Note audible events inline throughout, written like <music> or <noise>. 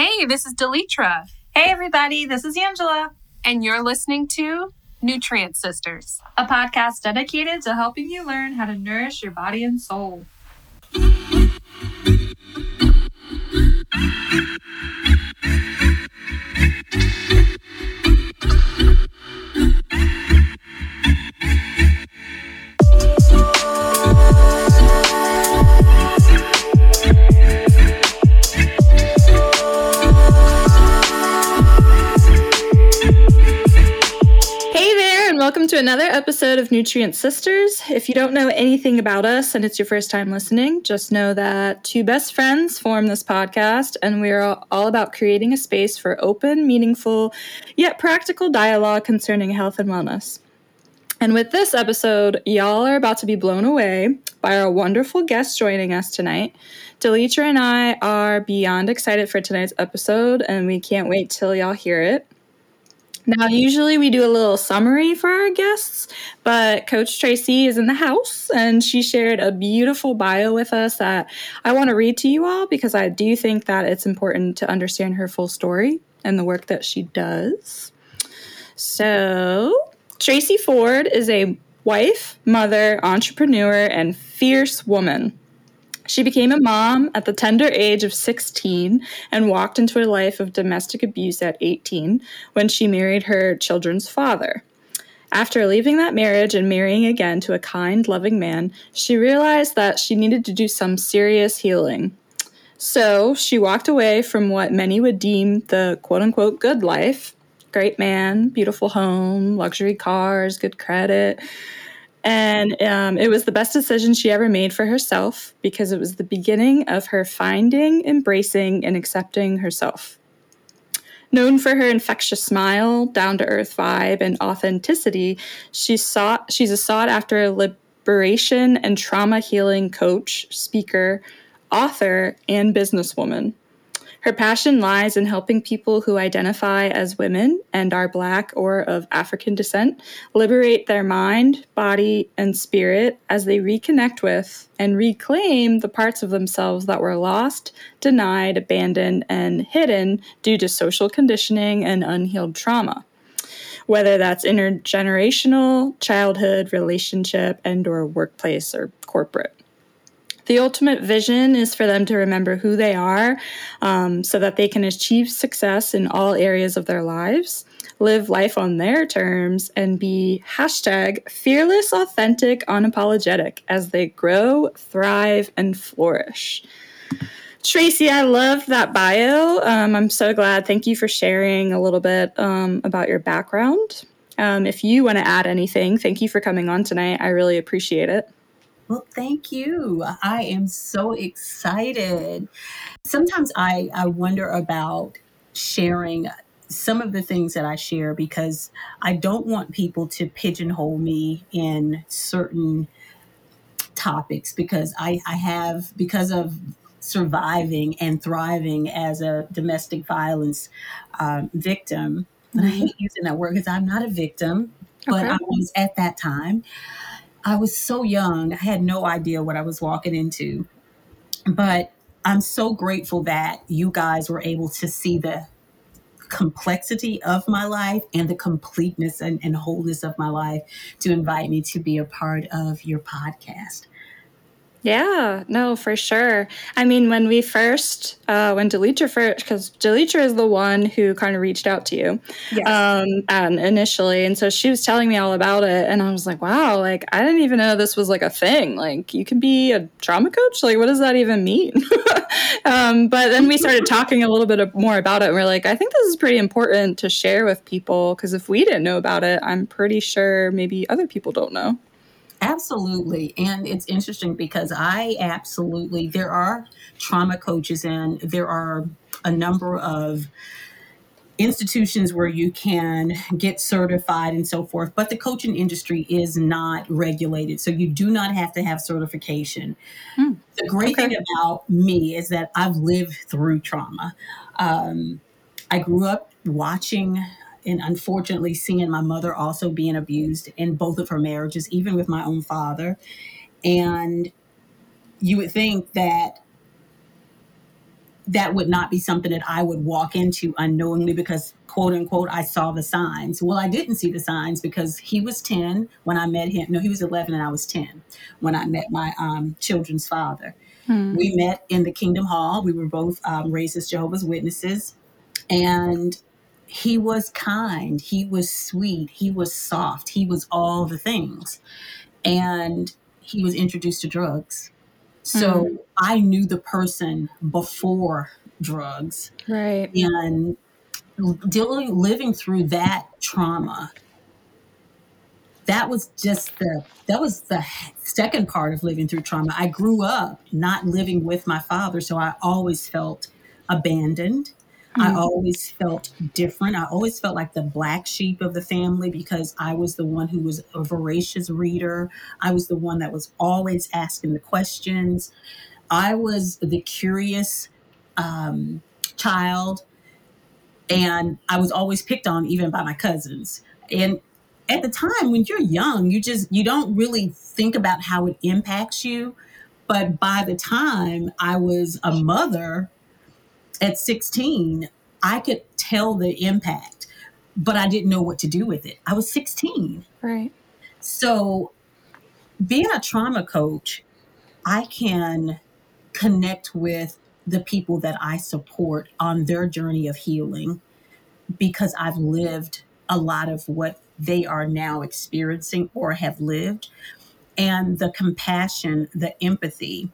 Hey, this is Delitra. Hey, everybody, this is Angela, and you're listening to Nutrient Sisters, a podcast dedicated to helping you learn how to nourish your body and soul. To another episode of Nutrient Sisters. If you don't know anything about us and it's your first time listening, just know that two best friends form this podcast, and we are all about creating a space for open, meaningful, yet practical dialogue concerning health and wellness. And with this episode, y'all are about to be blown away by our wonderful guest joining us tonight. Delitra and I are beyond excited for tonight's episode, and we can't wait till y'all hear it. Now, usually we do a little summary for our guests, but Coach Tracy is in the house and she shared a beautiful bio with us that I want to read to you all because I do think that it's important to understand her full story and the work that she does. So, Tracy Ford is a wife, mother, entrepreneur, and fierce woman. She became a mom at the tender age of 16 and walked into a life of domestic abuse at 18 when she married her children's father. After leaving that marriage and marrying again to a kind, loving man, she realized that she needed to do some serious healing. So she walked away from what many would deem the quote unquote good life great man, beautiful home, luxury cars, good credit and um, it was the best decision she ever made for herself because it was the beginning of her finding, embracing, and accepting herself. Known for her infectious smile, down to earth vibe, and authenticity, she's, sought, she's a sought after liberation and trauma healing coach, speaker, author, and businesswoman. Her passion lies in helping people who identify as women and are Black or of African descent liberate their mind, body, and spirit as they reconnect with and reclaim the parts of themselves that were lost, denied, abandoned, and hidden due to social conditioning and unhealed trauma whether that's intergenerational, childhood, relationship, and or workplace or corporate. The ultimate vision is for them to remember who they are um, so that they can achieve success in all areas of their lives, live life on their terms, and be hashtag fearless, authentic, unapologetic as they grow, thrive, and flourish. Tracy, I love that bio. Um, I'm so glad. Thank you for sharing a little bit um, about your background. Um, if you want to add anything, thank you for coming on tonight. I really appreciate it. Well, thank you. I am so excited. Sometimes I, I wonder about sharing some of the things that I share because I don't want people to pigeonhole me in certain topics because I, I have, because of surviving and thriving as a domestic violence um, victim. And I hate mm-hmm. using that word because I'm not a victim, but okay. I was at that time. I was so young, I had no idea what I was walking into. But I'm so grateful that you guys were able to see the complexity of my life and the completeness and, and wholeness of my life to invite me to be a part of your podcast. Yeah, no, for sure. I mean, when we first, uh, when Delitra first, because Delitra is the one who kind of reached out to you, yes. um, and initially, and so she was telling me all about it, and I was like, wow, like I didn't even know this was like a thing. Like you can be a trauma coach. Like what does that even mean? <laughs> um, but then we started talking a little bit more about it, and we're like, I think this is pretty important to share with people because if we didn't know about it, I'm pretty sure maybe other people don't know. Absolutely. And it's interesting because I absolutely, there are trauma coaches and there are a number of institutions where you can get certified and so forth, but the coaching industry is not regulated. So you do not have to have certification. Hmm. The great okay. thing about me is that I've lived through trauma. Um, I grew up watching and unfortunately seeing my mother also being abused in both of her marriages, even with my own father. And you would think that that would not be something that I would walk into unknowingly because, quote unquote, I saw the signs. Well, I didn't see the signs because he was 10 when I met him. No, he was 11 and I was 10 when I met my um, children's father. Hmm. We met in the Kingdom Hall. We were both um, raised as Jehovah's Witnesses. And he was kind, he was sweet, he was soft, he was all the things. And he was introduced to drugs. So Hmm. I knew the person before drugs Right. and dealing living through that trauma that was just the that was the second part of living through trauma i grew up not living with my father so i always felt abandoned i Hmm. always felt different i always felt like the black sheep of the family because i was the one who was a voracious reader i was the one that was always asking the questions i was the curious um, child and I was always picked on even by my cousins. And at the time when you're young, you just you don't really think about how it impacts you. But by the time I was a mother at 16, I could tell the impact, but I didn't know what to do with it. I was 16. Right. So being a trauma coach, I can connect with the people that I support on their journey of healing because I've lived a lot of what they are now experiencing or have lived. And the compassion, the empathy,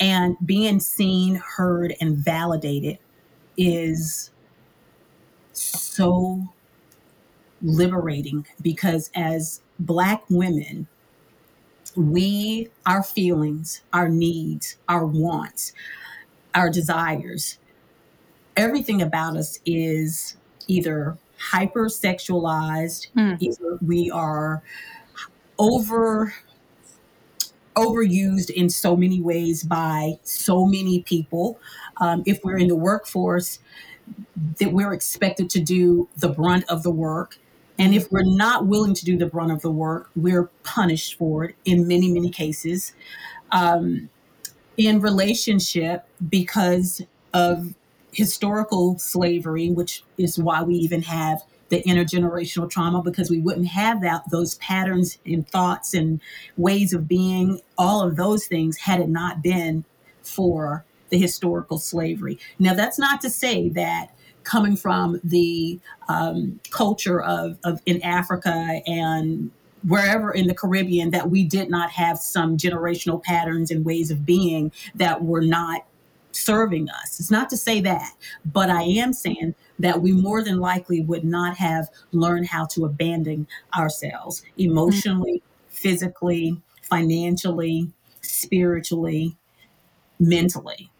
and being seen, heard, and validated is so liberating because as Black women, we, our feelings, our needs, our wants, our desires, everything about us is either hypersexualized, Hmm. either we are over overused in so many ways by so many people. Um, if we're in the workforce, that we're expected to do the brunt of the work. And if we're not willing to do the brunt of the work, we're punished for it in many, many cases. Um, in relationship, because of historical slavery, which is why we even have the intergenerational trauma, because we wouldn't have that those patterns and thoughts and ways of being, all of those things, had it not been for the historical slavery. Now, that's not to say that coming from the um, culture of, of in Africa and wherever in the Caribbean that we did not have some generational patterns and ways of being that were not serving us. It's not to say that, but I am saying that we more than likely would not have learned how to abandon ourselves emotionally, physically, financially, spiritually, mentally.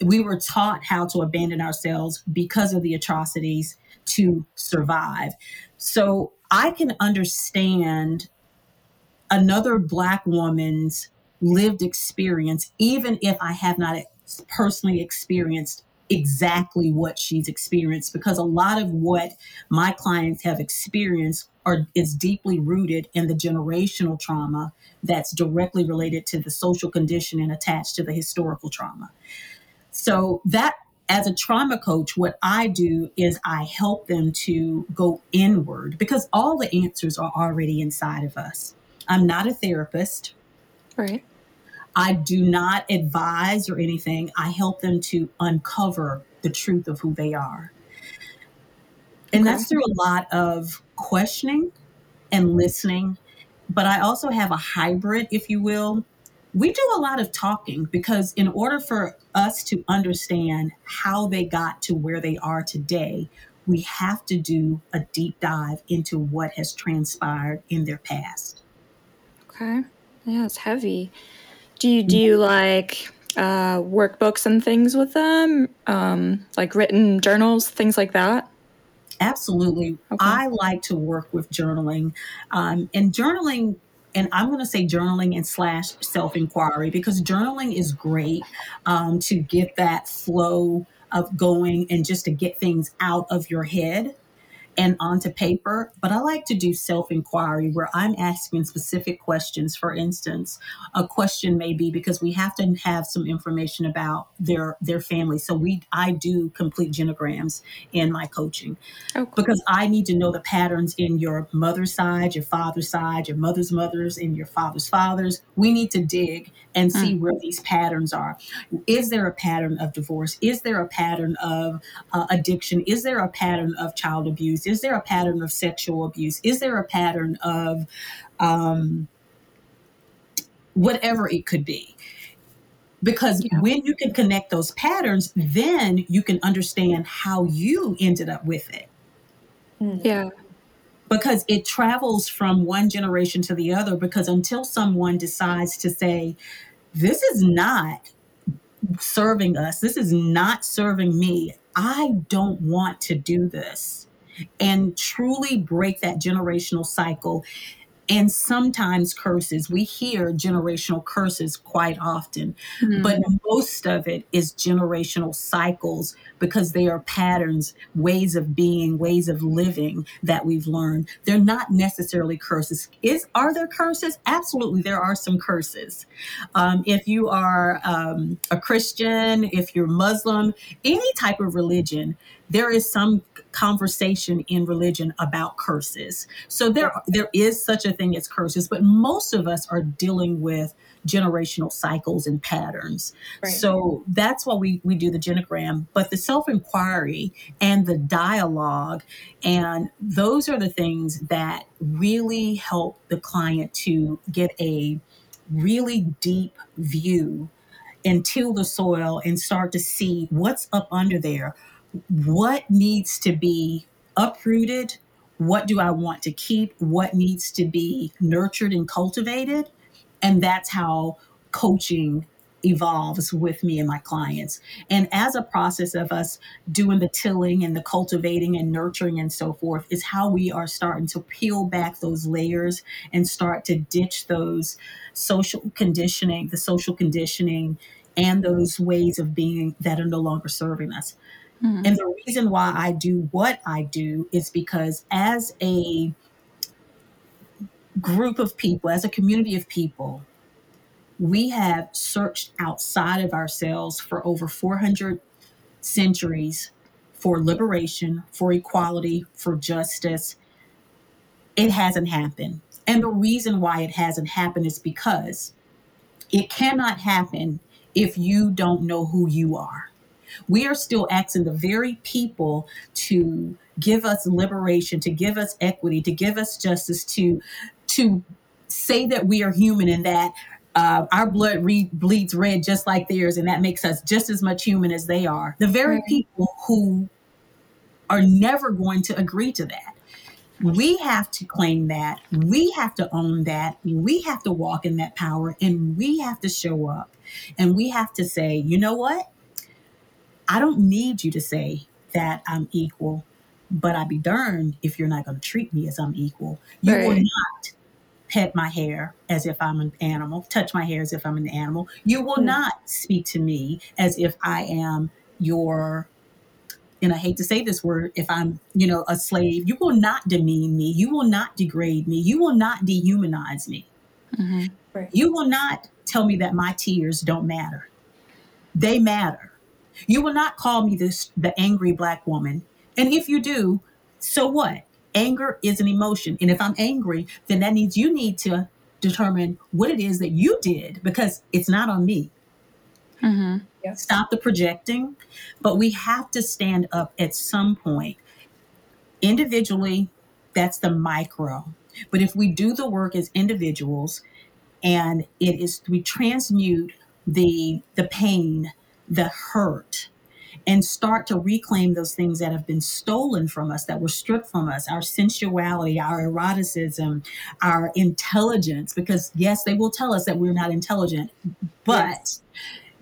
We were taught how to abandon ourselves because of the atrocities to survive. So I can understand another Black woman's lived experience, even if I have not personally experienced exactly what she's experienced, because a lot of what my clients have experienced are is deeply rooted in the generational trauma that's directly related to the social condition and attached to the historical trauma. So that as a trauma coach, what I do is I help them to go inward because all the answers are already inside of us. I'm not a therapist. Right. I do not advise or anything. I help them to uncover the truth of who they are. And Okay. that's through a lot of questioning and listening. But I also have a hybrid, if you will. We do a lot of talking because, in order for us to understand how they got to where they are today, we have to do a deep dive into what has transpired in their past. Okay. Yeah, it's heavy. Do you do like uh, workbooks and things with them? Um, like written journals, things like that? Absolutely. Okay. I like to work with journaling. Um, and journaling, and I'm going to say journaling and slash self inquiry because journaling is great um, to get that flow of going and just to get things out of your head. And onto paper, but I like to do self inquiry where I'm asking specific questions. For instance, a question may be because we have to have some information about their their family. So we I do complete genograms in my coaching Oh, cool. because I need to know the patterns in your mother's side, your father's side, your mother's mothers, and your father's fathers. We need to dig and see where these patterns are. Is there a pattern of divorce? Is there a pattern of uh, addiction? Is there a pattern of child abuse? Is there a pattern of sexual abuse? Is there a pattern of um, whatever it could be? Because Yeah. when you can connect those patterns, then you can understand how you ended up with it Yeah. because it travels from one generation to the other because until someone decides to say this is not serving us this is not serving me i don't want to do this and truly break that generational cycle and sometimes curses we hear generational curses quite often Mhm. but most of it is generational cycles because they are patterns, ways of being, ways of living that we've learned. They're not necessarily curses. Is are there curses? Absolutely, there are some curses. Um, if you are um, a Christian, if you're Muslim, any type of religion, there is some conversation in religion about curses. So there there is such a thing as curses, but most of us are dealing with generational cycles and patterns. Right. So that's why we, we do the genogram, but the self inquiry and the dialogue, and those are the things that really help the client to get a really deep view and till the soil and start to see what's up under there. What needs to be uprooted? What do I want to keep? What needs to be nurtured and cultivated? And that's how coaching evolves with me and my clients. And as a process of us doing the tilling and the cultivating and nurturing and so forth, is how we are starting to peel back those layers and start to ditch those social conditioning, the social conditioning, and those ways of being that are no longer serving us. Mhm. And the reason why I do what I do is because as a group of people, as a community of people, we have searched outside of ourselves for over 400 centuries for liberation, for equality, for justice. It hasn't happened. And the reason why it hasn't happened is because it cannot happen if you don't know who you are. We are still asking the very people to give us liberation, to give us equity, to give us justice, to to say that we are human and that uh, our blood re- bleeds red just like theirs, and that makes us just as much human as they are. The very people who are never going to agree to that. We have to claim that. We have to own that. We have to walk in that power and we have to show up and we have to say, you know what? I don't need you to say that I'm equal, but I'd be darned if you're not going to treat me as I'm equal. You will Right. not pet my hair as if I'm an animal, touch my hair as if I'm an animal. You will Hmm. not speak to me as if I am your and I hate to say this word, if I'm, you know, a slave, you will not demean me. You will not degrade me. You will not dehumanize me. Mhm. You will not tell me that my tears don't matter. They matter. You will not call me this the angry black woman. And if you do, so what? Anger is an emotion. And if I'm angry, then that means you need to determine what it is that you did because it's not on me. Mhm. Yes. Stop the projecting, but we have to stand up at some point. Individually, that's the micro. But if we do the work as individuals and it is we transmute the the pain, the hurt, and start to reclaim those things that have been stolen from us, that were stripped from us, our sensuality, our eroticism, our intelligence, because yes, they will tell us that we're not intelligent, but Yes.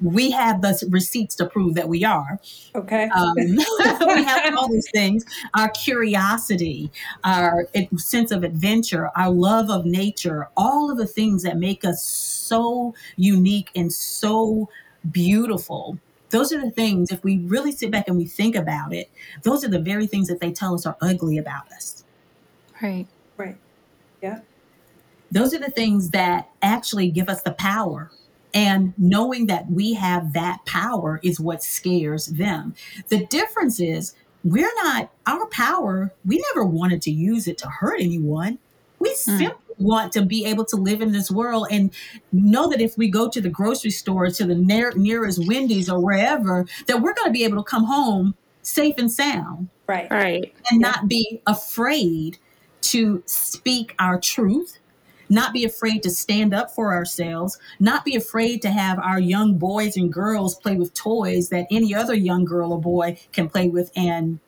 we have the receipts to prove that we are. Okay. Um, <laughs> we have all these things our curiosity, our sense of adventure, our love of nature, all of the things that make us so unique and so beautiful those are the things, if we really sit back and we think about it, those are the very things that they tell us are ugly about us. Right. Right. Yeah. Those are the things that actually give us the power. And knowing that we have that power is what scares them. The difference is we're not, our power, we never wanted to use it to hurt anyone. We mm. simply want to be able to live in this world and know that if we go to the grocery store, to the near, nearest Wendy's or wherever, that we're going to be able to come home safe and sound Right. Right. and not be afraid to speak our truth, not be afraid to stand up for ourselves, not be afraid to have our young boys and girls play with toys that any other young girl or boy can play with and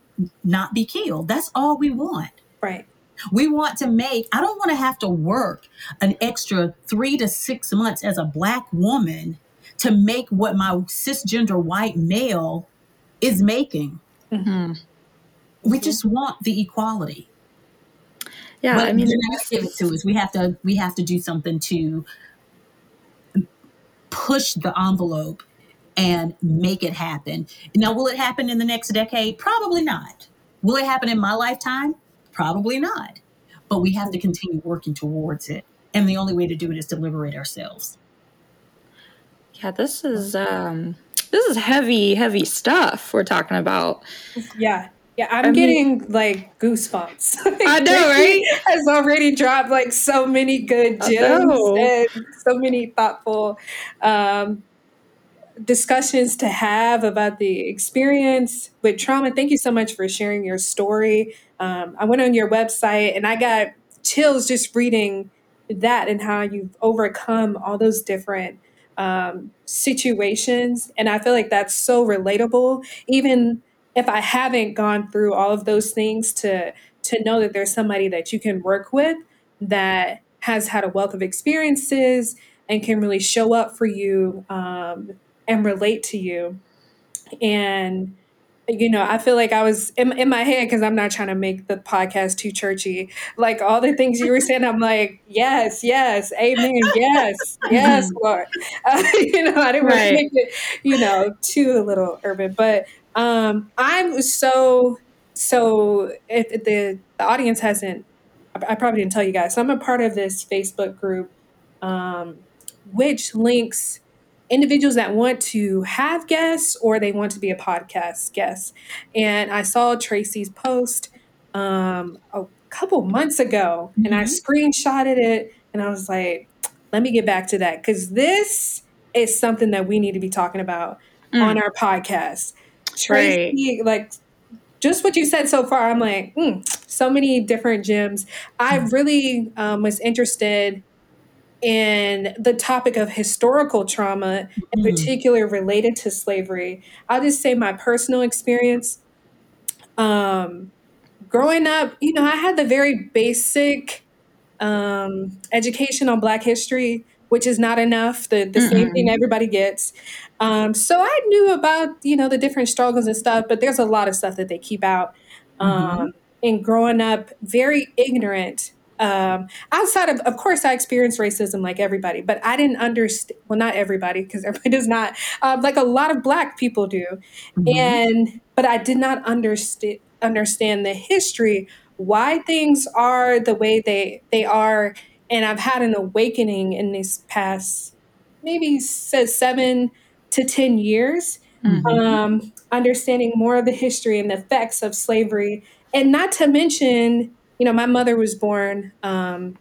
not be killed. That's all we want. Right. We want to make, I don't want to have to work an extra three to six months as a black woman to make what my cisgender white male is making. Mhm. We just want the equality. Yeah. but I mean, they're not gonna give it to us. We have to we have to do something to push the envelope and make it happen. Now, will it happen in the next decade? Probably not. Will it happen in my lifetime? Probably not. But we have to continue working towards it. And the only way to do it is to liberate ourselves. yeah, this is um this is heavy, heavy stuff we're talking about. Yeah. Yeah, I'm I mean- getting like goosebumps. <laughs> I know, right? Has already dropped like so many good I gems and so many thoughtful um, discussions to have about the experience with trauma. Thank you so much for sharing your story. Um, I went on your website and I got chills just reading that and how you've overcome all those different um, situations. And I feel like that's so relatable, even if I haven't gone through all of those things to to know that there's somebody that you can work with that has had a wealth of experiences and can really show up for you um, and relate to you. And you know, I feel like I was in, in my head because I'm not trying to make the podcast too churchy. Like all the things you were saying, I'm like, yes, yes, amen, yes, yes, <laughs> Lord. Uh, <laughs> you know, I didn't want to make it, you know, too a little urban, but um, I'm so so. If if the, the audience hasn't, I, I probably didn't tell you guys. So I'm a part of this Facebook group, um, which links individuals that want to have guests or they want to be a podcast guest. And I saw Tracy's post um, a couple months ago, and I screenshotted it, and I was like, "Let me get back to that because this is something that we need to be talking about on our podcast." Tracy, like just what you said so far, I'm like, mm, so many different gems. I really um, was interested in the topic of historical trauma, in Mhm. particular related to slavery. I'll just say my personal experience. Um, growing up, you know, I had the very basic um, education on Black history, which is not enough. The the same Mm-mm. thing everybody gets. Um, so I knew about you know the different struggles and stuff, but there's a lot of stuff that they keep out. Um, And growing up very ignorant. Um, outside of, of course, I experienced racism like everybody, but I didn't understand. Well, not everybody, because <laughs> everybody does not. Um, like a lot of Black people do, Mhm. and but I did not understand understand the history, why things are the way they they are, and I've had an awakening in these past maybe says seven to ten years, Mhm. um, understanding more of the history and the effects of slavery, and not to mention, you know, my mother was born um,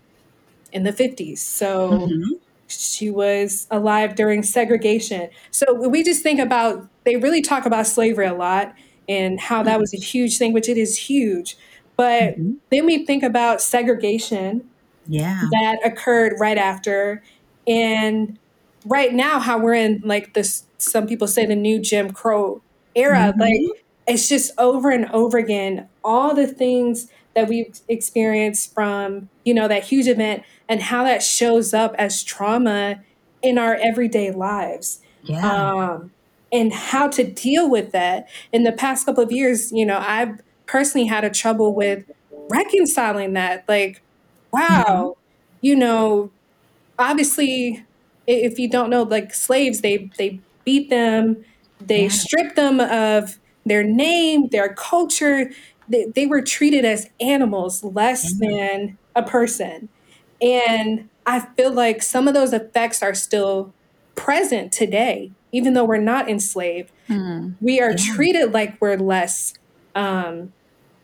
in the fifties, so Mhm. she was alive during segregation. So we just think about, they really talk about slavery a lot and how that was a huge thing, which it is huge. But Mhm. then we think about segregation Yeah. that occurred right after. And right now, how we're in like this, some people say the new Jim Crow era. Mhm. Like it's just over and over again, all the things that we've experienced from, you know, that huge event and how that shows up as trauma in our everyday lives Yeah. um, and how to deal with that. In the past couple of years, you know, I've personally had a trouble with reconciling that. Like, wow, you know, obviously, if you don't know, like slaves, they they beat them, They Yeah. stripped them of their name, their culture. They, they were treated as animals less Yeah. than a person. And I feel like some of those effects are still present today, even though we're not enslaved. Hmm. We are Yeah. treated like we're less um,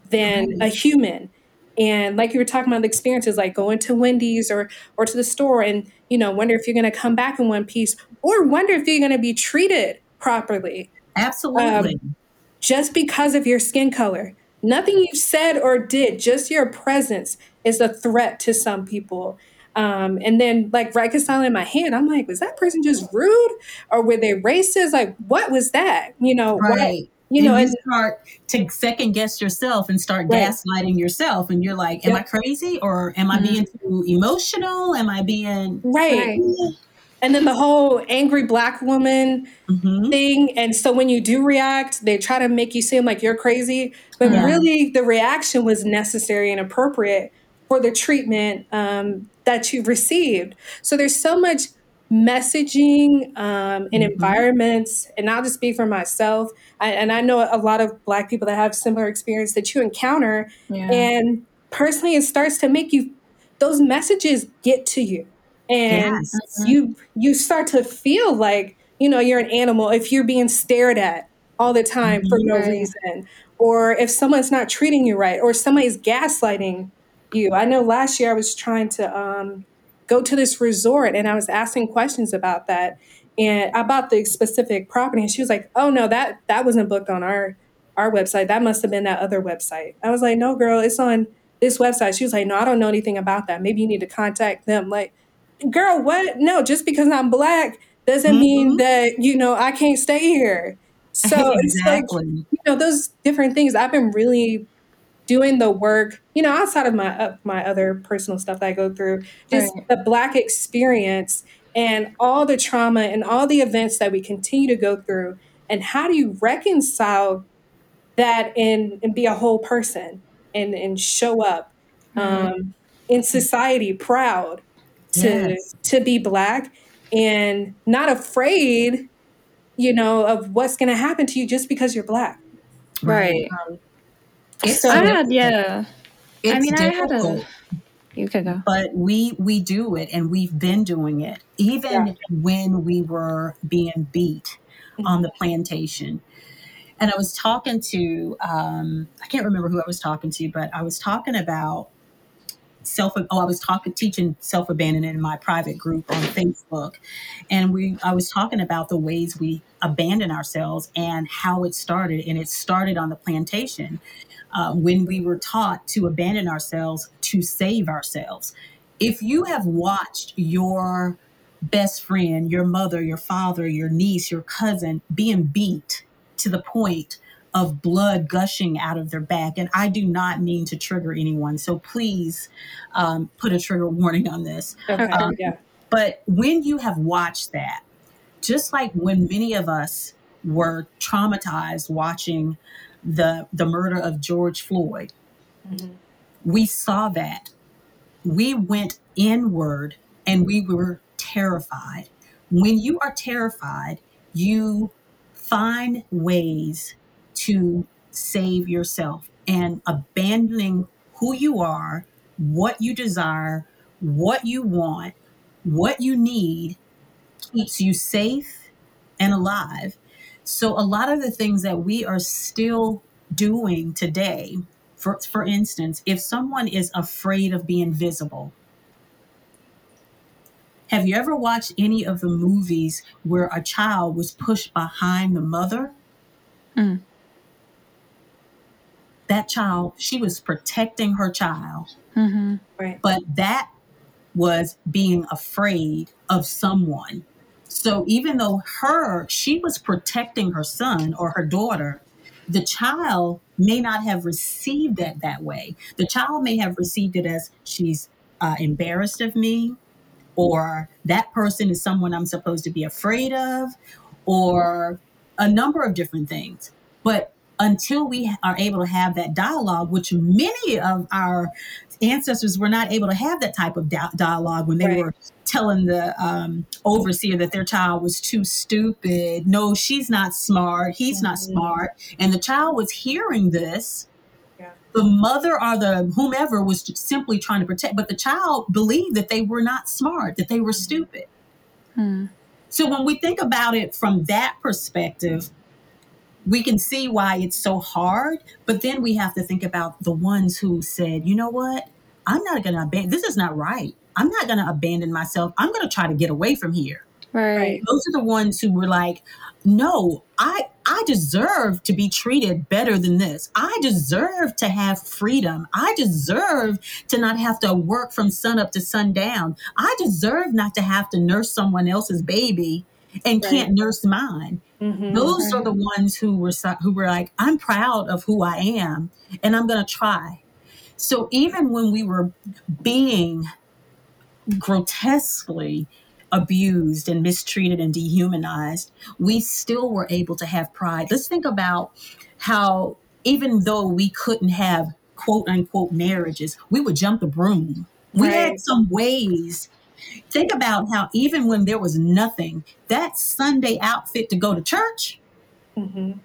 than a human. And like you were talking about the experiences, like going to Wendy's or or to the store, and you know, wonder if you're going to come back in one piece, or wonder if you're going to be treated properly Absolutely. um, just because of your skin color. Nothing you've said or did, just your presence is a threat to some people. Um, and then, like reconciling my hand, I'm like, was that person just rude, or were they racist? Like, what was that? You know, what? right. You know, and and start to second guess yourself and start right, gaslighting yourself. And you're like, am I crazy or am I Hmm. being too emotional? Am I being. right. Right. And then the whole angry black woman hmm thing. And so when you do react, they try to make you seem like you're crazy, but Yeah. really the reaction was necessary and appropriate for the treatment um, that you received. So there's so much messaging um, in hmm environments, and I'll just speak for myself. I, and I know a lot of Black people that have similar experience that you encounter, Yeah. and personally, it starts to make you those messages get to you, and Yes. Mhm. you you start to feel like you know you're an animal if you're being stared at all the time for no reason, or if someone's not treating you right, or somebody's gaslighting you. I know last year I was trying to um, go to this resort, and I was asking questions about that and about the specific property, and she was like, "Oh no, that that wasn't booked on our our website. That must have been that other website." I was like, "No, girl, it's on." This website. She was like, No, I don't know anything about that. Maybe you need to contact them. Like, girl, what? No, just because I'm black doesn't mean hmm that, you know, I can't stay here. <laughs> So it's like, you know, those different things. I've been really doing the work, you know, outside of my uh, my other personal stuff that I go through, just Right. the black experience and all the trauma and all the events that we continue to go through. And how do you reconcile that and, and be a whole person and, and show up um, in society proud to Yes. to be black and not afraid you know of what's going to happen to you just because you're black Right. Right. um, It's So I had, difficult. yeah. I It's mean, I had a. difficult. You could go. but we we do it and we've been doing it yeah even when we were being beat on the plantation and i was talking to um, i can't remember who i was talking to but i was talking about self oh i was talking teaching self abandonment in my private group on facebook. And we i was talking about the ways we abandon ourselves and how it started. And it started on the plantation uh, when we were taught to abandon ourselves to save ourselves. If you have watched your best friend your mother your father your niece your cousin being beat to the point of blood gushing out of their back. And I do not mean to trigger anyone. So please um, put a trigger warning on this. okay. Um, yeah but when you have watched that, just like when many of us were traumatized watching the, the murder of George Floyd, Mhm. we saw that. We went inward and we were terrified. When you are terrified, you find ways to save yourself and abandoning who you are, what you desire, what you want, what you need keeps you safe and alive. So a lot of the things that we are still doing today, for for instance, if someone is afraid of being visible, have you ever watched any of the movies where a child was pushed behind the mother? Mm. That child, she was protecting her child, Mm-hmm. right but that was being afraid of someone. So even though her, she was protecting her son or her daughter, the child may not have received it that way. The child may have received it as she's uh, embarrassed of me, or that person is someone I'm supposed to be afraid of, or a number of different things. But until we are able to have that dialogue, which many of our ancestors were not able to have that type of dialogue when they Right. were telling the um, overseer that their child was too stupid. No, she's not smart. He's not Mhm. smart. And the child was hearing this. Yeah. The mother or the whomever was simply trying to protect, but the child believed that they were not smart, that they were stupid. Hmm. So when we think about it from that perspective, we can see why it's so hard. But then we have to think about the ones who said, you know what? I'm not going to abandon. This is not right. I'm not going to abandon myself. I'm going to try to get away from here. Right. Those are the ones who were like, no, I I deserve to be treated better than this. I deserve to have freedom. I deserve to not have to work from sun up to sundown. I deserve not to have to nurse someone else's baby and Right. can't nurse mine. Mhm. Those are the ones who were who were like, I'm proud of who I am, and I'm going to try. So even when we were being grotesquely abused and mistreated and dehumanized, we still were able to have pride. Let's think about how even though we couldn't have quote unquote marriages, we would jump the broom. We had some ways. Think about how even when there was nothing, that Sunday outfit to go to church Mhm.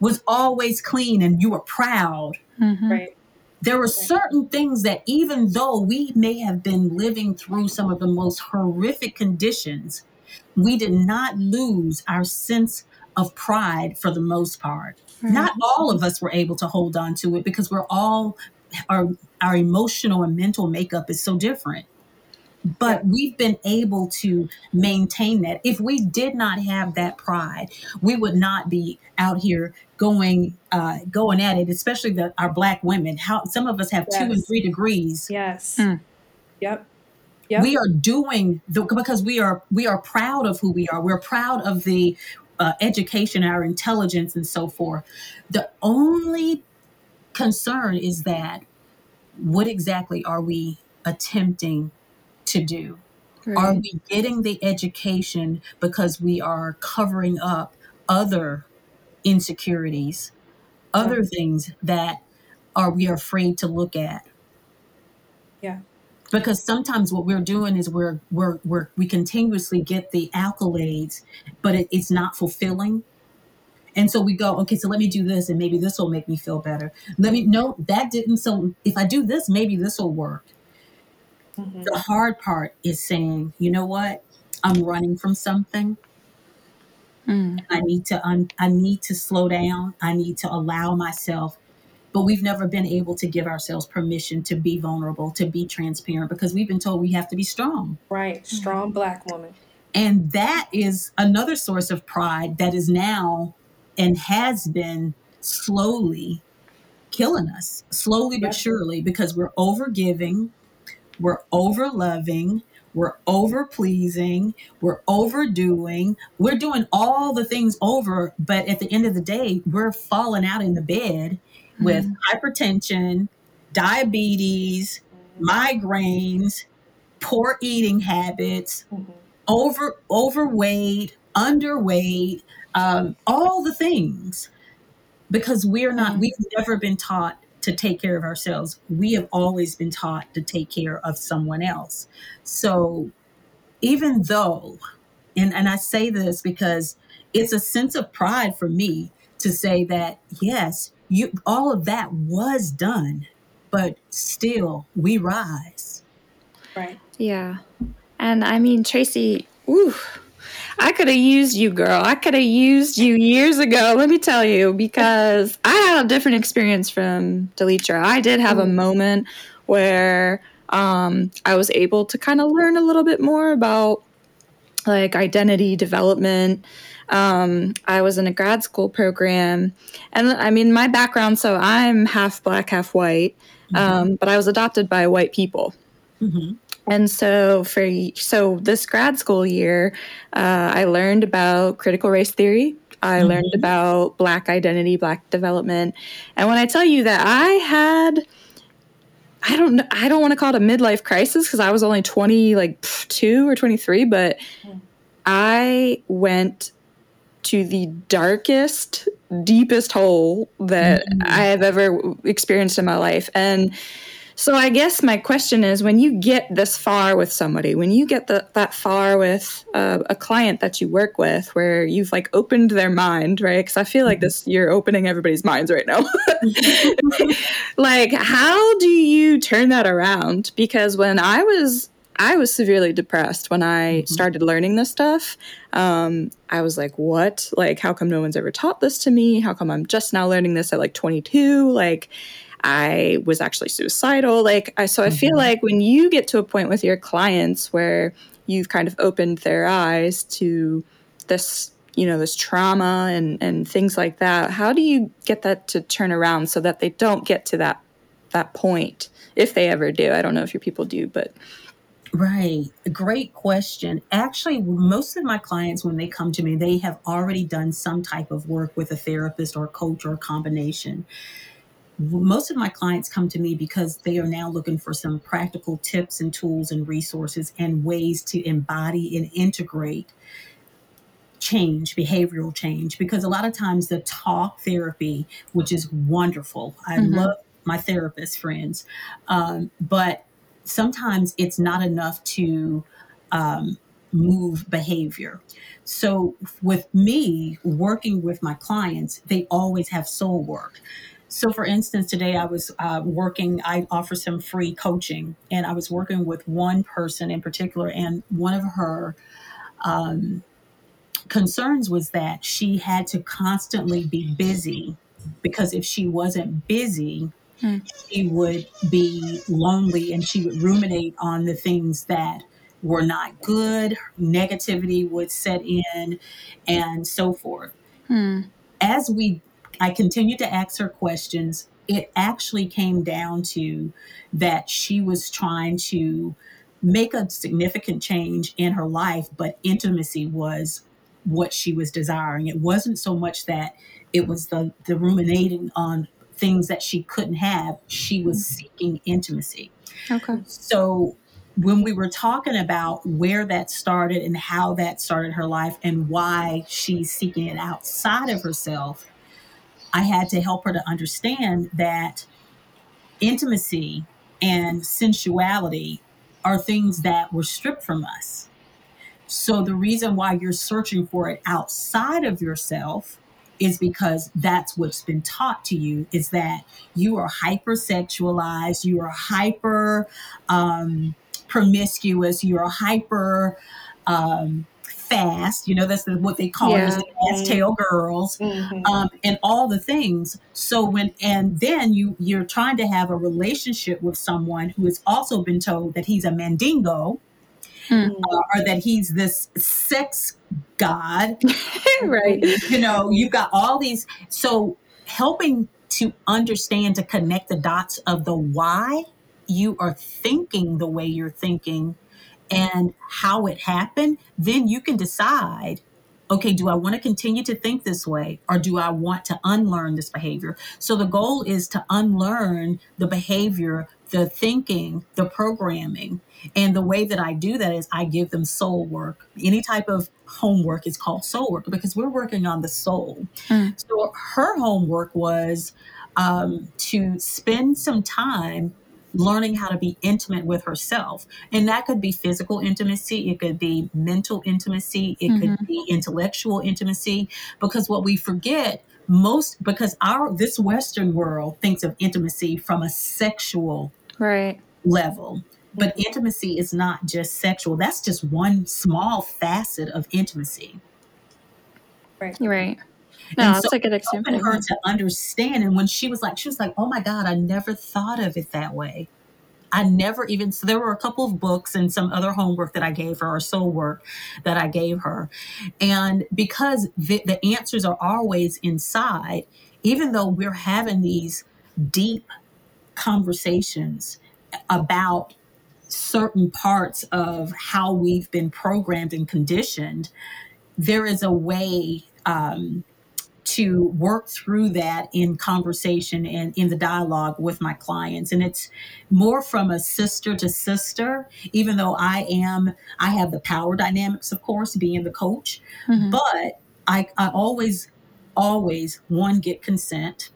was always clean and you were proud. Mhm. Right. There were certain things that, even though we may have been living through some of the most horrific conditions, we did not lose our sense of pride for the most part. Not all of us were able to hold on to it because we're all, our, our emotional and mental makeup is so different. But we've been able to maintain that. If we did not have that pride, we would not be out here going uh, going at it. Especially the our black women. How some of us have two and Yes. three degrees. Yes. Mm. Yep. Yep. We are doing the, because we are we are proud of who we are. We're proud of the uh, education, our intelligence, and so forth. The only concern is that what exactly are we attempting to do? Are we getting the education because we are covering up other insecurities, other things that are we are afraid to look at? Yeah. Because sometimes what we're doing is we're we're, we're we continuously get the accolades, but it, it's not fulfilling. And so we go, okay, so let me do this, and maybe this will make me feel better. Let me no, that didn't. So if I do this, maybe this will work. Mhm. The hard part is saying, you know what? I'm running from something. Mm. I need to un- I need to slow down. I need to allow myself. But we've never been able to give ourselves permission to be vulnerable, to be transparent because we've been told we have to be strong. Right. Strong black woman. And that is another source of pride that is now and has been slowly killing us, slowly but Yep. surely, because we're over giving, we're over loving, we're over pleasing, we're overdoing, we're doing all the things over, but at the end of the day, we're falling out in the bed with hypertension, diabetes, migraines, poor eating habits, Mhm. over overweight, underweight, um, all the things, because we're not. Mhm. We've never been taught to take care of ourselves. We have always been taught to take care of someone else. So, even though, and and I say this because it's a sense of pride for me to say that yes, you all of that was done, but still we rise. Right. Yeah. And I mean, Tracy, ooh, I could have used you, girl. I could have used you years ago, let me tell you, because I had a different experience from Delitra. I did have a Mm. moment where um, I was able to kind of learn a little bit more about like identity development. Um, I was in a grad school program, and I mean, my background so I'm half black, half white, um, but I was adopted by white people. Mhm. And so for so this grad school year, uh, I learned about critical race theory. I Mhm. learned about black identity, black development. And when I tell you that I had I don't know I don't want to call it a midlife crisis because I was only 20 like 2 or 23, but Mm. I went to the darkest, deepest hole that Mhm. I have ever experienced in my life. And So I guess my question is when you get this far with somebody, when you get the, that far with uh, a client that you work with where you've like opened their mind, right? Because I feel like this, you're opening everybody's minds right now. <laughs> <laughs> like, how do you turn that around? Because when I was I was severely depressed when I mm-hmm. started learning this stuff. Um, I was like, what? Like, how come no one's ever taught this to me? How come I'm just now learning this at like 22? Like, I was actually suicidal. Like, I, so I mm-hmm. feel like when you get to a point with your clients where you've kind of opened their eyes to this, you know, this trauma and, and things like that, how do you get that to turn around so that they don't get to that, that point if they ever do? I don't know if your people do, but. Right. Great question. Actually, most of my clients, when they come to me, they have already done some type of work with a therapist or a coach or a combination most of my clients come to me because they are now looking for some practical tips and tools and resources and ways to embody and integrate change, behavioral change. Because a lot of times the talk therapy, which is wonderful, I mm-hmm. love my therapist friends, um, but sometimes it's not enough to um, move behavior. So, with me working with my clients, they always have soul work. So, for instance, today I was uh, working, I offer some free coaching, and I was working with one person in particular, and one of her um, concerns was that she had to constantly be busy because if she wasn't busy, hmm. she would be lonely and she would ruminate on the things that were not good, negativity would set in, and so forth. Hmm. As we I continued to ask her questions. It actually came down to that she was trying to make a significant change in her life, but intimacy was what she was desiring. It wasn't so much that it was the, the ruminating on things that she couldn't have. She was mm-hmm. seeking intimacy. Okay. So when we were talking about where that started and how that started her life and why she's seeking it outside of herself, I had to help her to understand that intimacy and sensuality are things that were stripped from us. So the reason why you're searching for it outside of yourself is because that's what's been taught to you is that you are hypersexualized, you are hyper um, promiscuous, you're hyper um, fast. You know, that's what they call yeah. the fast tail girls, mm-hmm. um, and all the things. So when and then you you're trying to have a relationship with someone who has also been told that he's a mandingo. Mm-hmm. Uh, or that he's this sex god, <laughs> right? You know, you've got all these. So helping to understand to connect the dots of the why you are thinking the way you're thinking and how it happened, then you can decide okay, do I want to continue to think this way or do I want to unlearn this behavior? So the goal is to unlearn the behavior, the thinking, the programming. And the way that I do that is I give them soul work. Any type of homework is called soul work because we're working on the soul. Mm. So her homework was um, to spend some time learning how to be intimate with herself. And that could be physical intimacy, it could be mental intimacy, it mm-hmm. could be intellectual intimacy. Because what we forget most, because our this Western world thinks of intimacy from a sexual right level. But intimacy is not just sexual. That's just one small facet of intimacy. Right. Right. No, and that's so a good example. her to understand, and when she was like, she was like, "Oh my God, I never thought of it that way." I never even so there were a couple of books and some other homework that I gave her or soul work that I gave her. And because the, the answers are always inside, even though we're having these deep conversations about certain parts of how we've been programmed and conditioned, there is a way um, to work through that in conversation and in the dialogue with my clients. And it's more from a sister to sister, even though I am, I have the power dynamics, of course, being the coach, mm-hmm. but I, I always, always, one, get consent.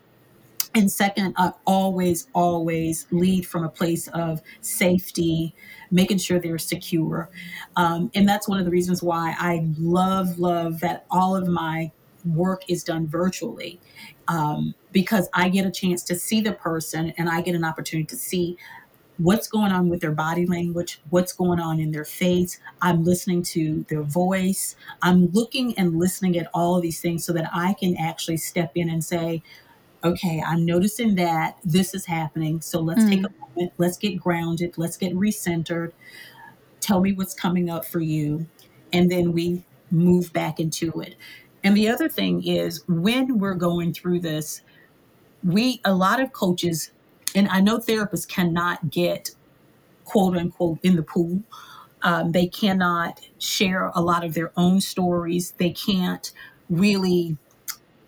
and second, I always, always lead from a place of safety, making sure they're secure. Um, and that's one of the reasons why I love, love that all of my work is done virtually um, because I get a chance to see the person and I get an opportunity to see what's going on with their body language, what's going on in their face. I'm listening to their voice. I'm looking and listening at all of these things so that I can actually step in and say, okay, I'm noticing that this is happening. So let's take Mm. a moment, let's get grounded, let's get recentered. Tell me what's coming up for you. And then we move back into it. And the other thing is when we're going through this, we, a lot of coaches, and I know therapists cannot get quote unquote in the pool. Um, they cannot share a lot of their own stories. They can't really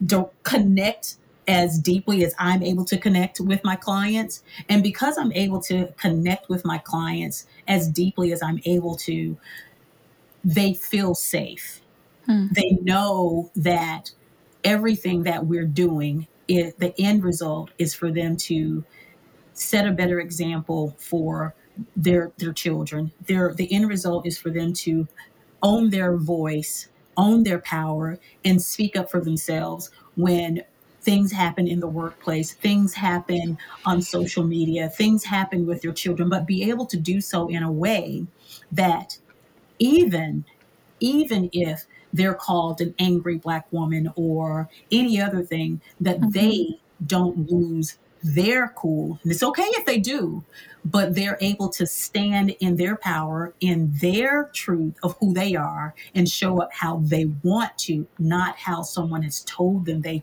don't connect as deeply as I'm able to connect with my clients. And because I'm able to connect with my clients as deeply as I'm able to, they feel safe. Hmm. They know that everything that we're doing, it, the end result is for them to set a better example for their their children. Their the end result is for them to own their voice, own their power, and speak up for themselves when things happen in the workplace, things happen on social media, things happen with your children, but be able to do so in a way that even even if they're called an angry black woman or any other thing, that Mhm. they don't lose their cool. And it's okay if they do, but they're able to stand in their power, in their truth of who they are, and show up how they want to, not how someone has told them they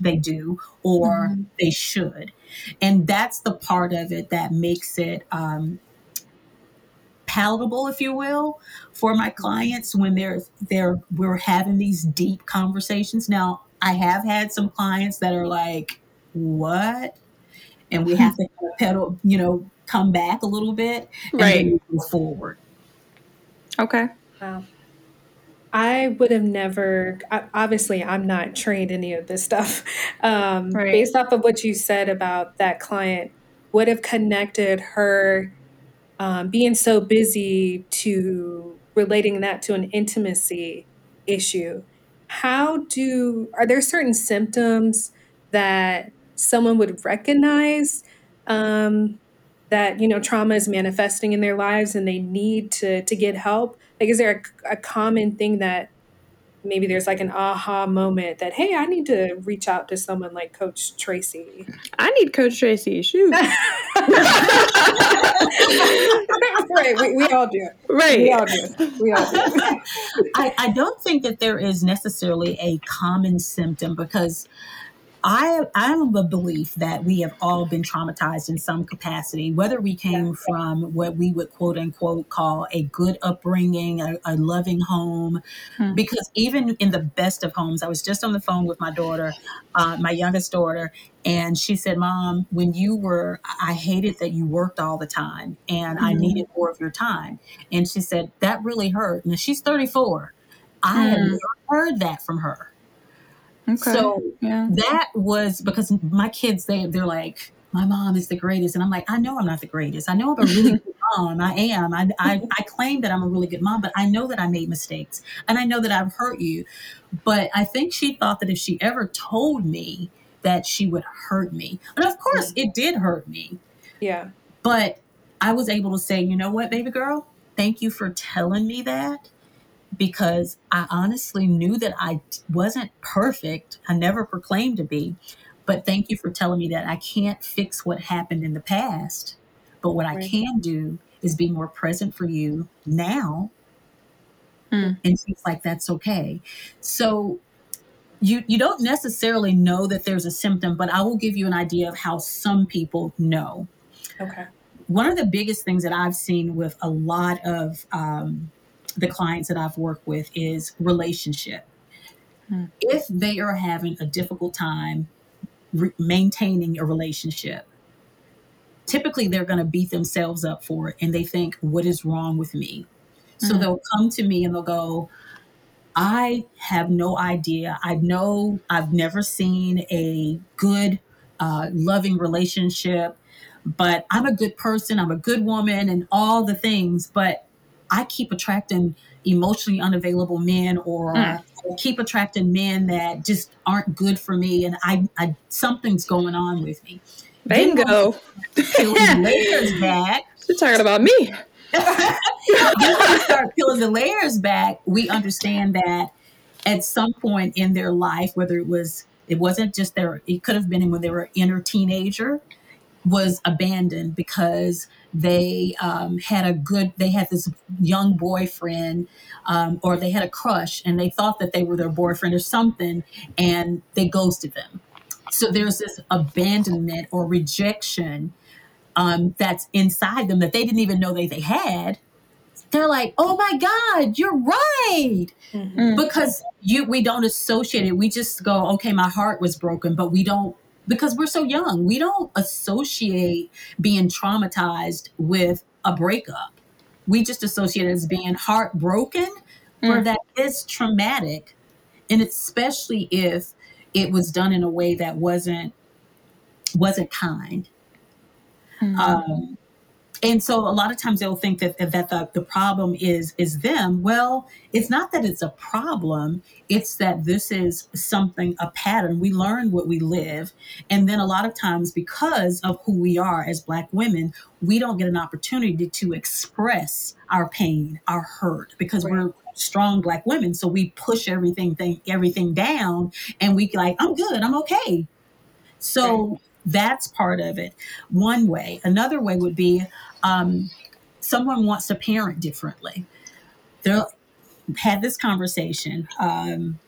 they do or Mhm. they should. And that's the part of it that makes it um, palatable, if you will, for my clients when they're they're we're having these deep conversations. Now, I have had some clients that are like, "What?" and we have to <laughs> kind of pedal, you know, come back a little bit and Right. then move forward. Okay. Wow. I would have never, obviously, I'm not trained any of this stuff. <laughs> Um, Right. based off of what you said about that client, would have connected her um, being so busy to relating that to an intimacy issue. How do, are there certain symptoms that someone would recognize um, that, you know, trauma is manifesting in their lives and they need to, to get help? Like, is there a, a common thing that maybe there's like an aha moment that, hey, I need to reach out to someone like Coach Tracy? I need Coach Tracy. Shoot. <laughs> right, we, we all do. right We right. all do. We all do. <laughs> I, I don't think that there is necessarily a common symptom because I I'm of the belief that we have all been traumatized in some capacity, whether we came from what we would quote unquote call a good upbringing, a, a loving home. Hmm. Because even in the best of homes, I was just on the phone with my daughter, uh, my youngest daughter, and she said, "Mom, when you were, I hated that you worked all the time, and I Mhm. needed more of your time." And she said that really hurt. And she's 34. I have Hmm. never heard that from her. Okay. So yeah. that was because my kids they they're like my mom is the greatest. And i'm like i know i'm not the greatest. I know i'm a really good <laughs> mom. I am. I, I i claim that i'm a really good mom but i know that i made mistakes and i know that i've hurt you. But i think she thought that if she ever told me that she would hurt me and of course it did hurt me. Yeah. but i was able to say you know what baby girl? Thank you for telling me that because I honestly knew that I wasn't perfect. I never proclaimed to be. But thank you for telling me that I can't fix what happened in the past. But what I can do is be more present for you now. Hmm. And she's like, that's okay. So you you don't necessarily know that there's a symptom, but I will give you an idea of how some people know Okay. one of the biggest things that I've seen with a lot of um, the clients that I've worked with is relationship. Hmm. If they are having a difficult time re- maintaining a relationship, typically they're going to beat themselves up for it and they think, What is wrong with me? So Mhm. they'll come to me and they'll go, I have no idea. I know I've never seen a good uh, loving relationship. But I'm a good person, I'm a good woman, and all the things. But I keep attracting emotionally unavailable men or Mm. keep attracting men that just aren't good for me and I, I something's going on with me. Bingo. <laughs> Peel layers back. You're talking about me. <laughs> we start peeling the layers back, we understand that at some point in their life, whether it was it wasn't just their it could have been when they were inner teenager, was abandoned because they um, had a good they had this young boyfriend um, or they had a crush and they thought that they were their boyfriend or something and they ghosted them. So there's this abandonment or rejection um, that's inside them that they didn't even know that they had. They're like oh my god you're right! Mhm. because you we don't associate it. We just go okay my heart was broken but we don't because we're so young we don't associate being traumatized with a breakup we just associate it as being heartbroken Mm. that is traumatic and especially if it was done in a way that wasn't wasn't kind Mm. um, and so a lot of times they'll think that that the, the problem is is them. Well it's not that it's a problem. It's that this is something a pattern. We learn what we live. And then a lot of times because of who we are as black women we don't get an opportunity to express our pain our hurt because Right. we're strong black women. So we push everything thing, everything down and we like i'm good. I'm okay. So that's part of it. One way. Another way would be um, someone wants to parent differently. They'll had this conversation um,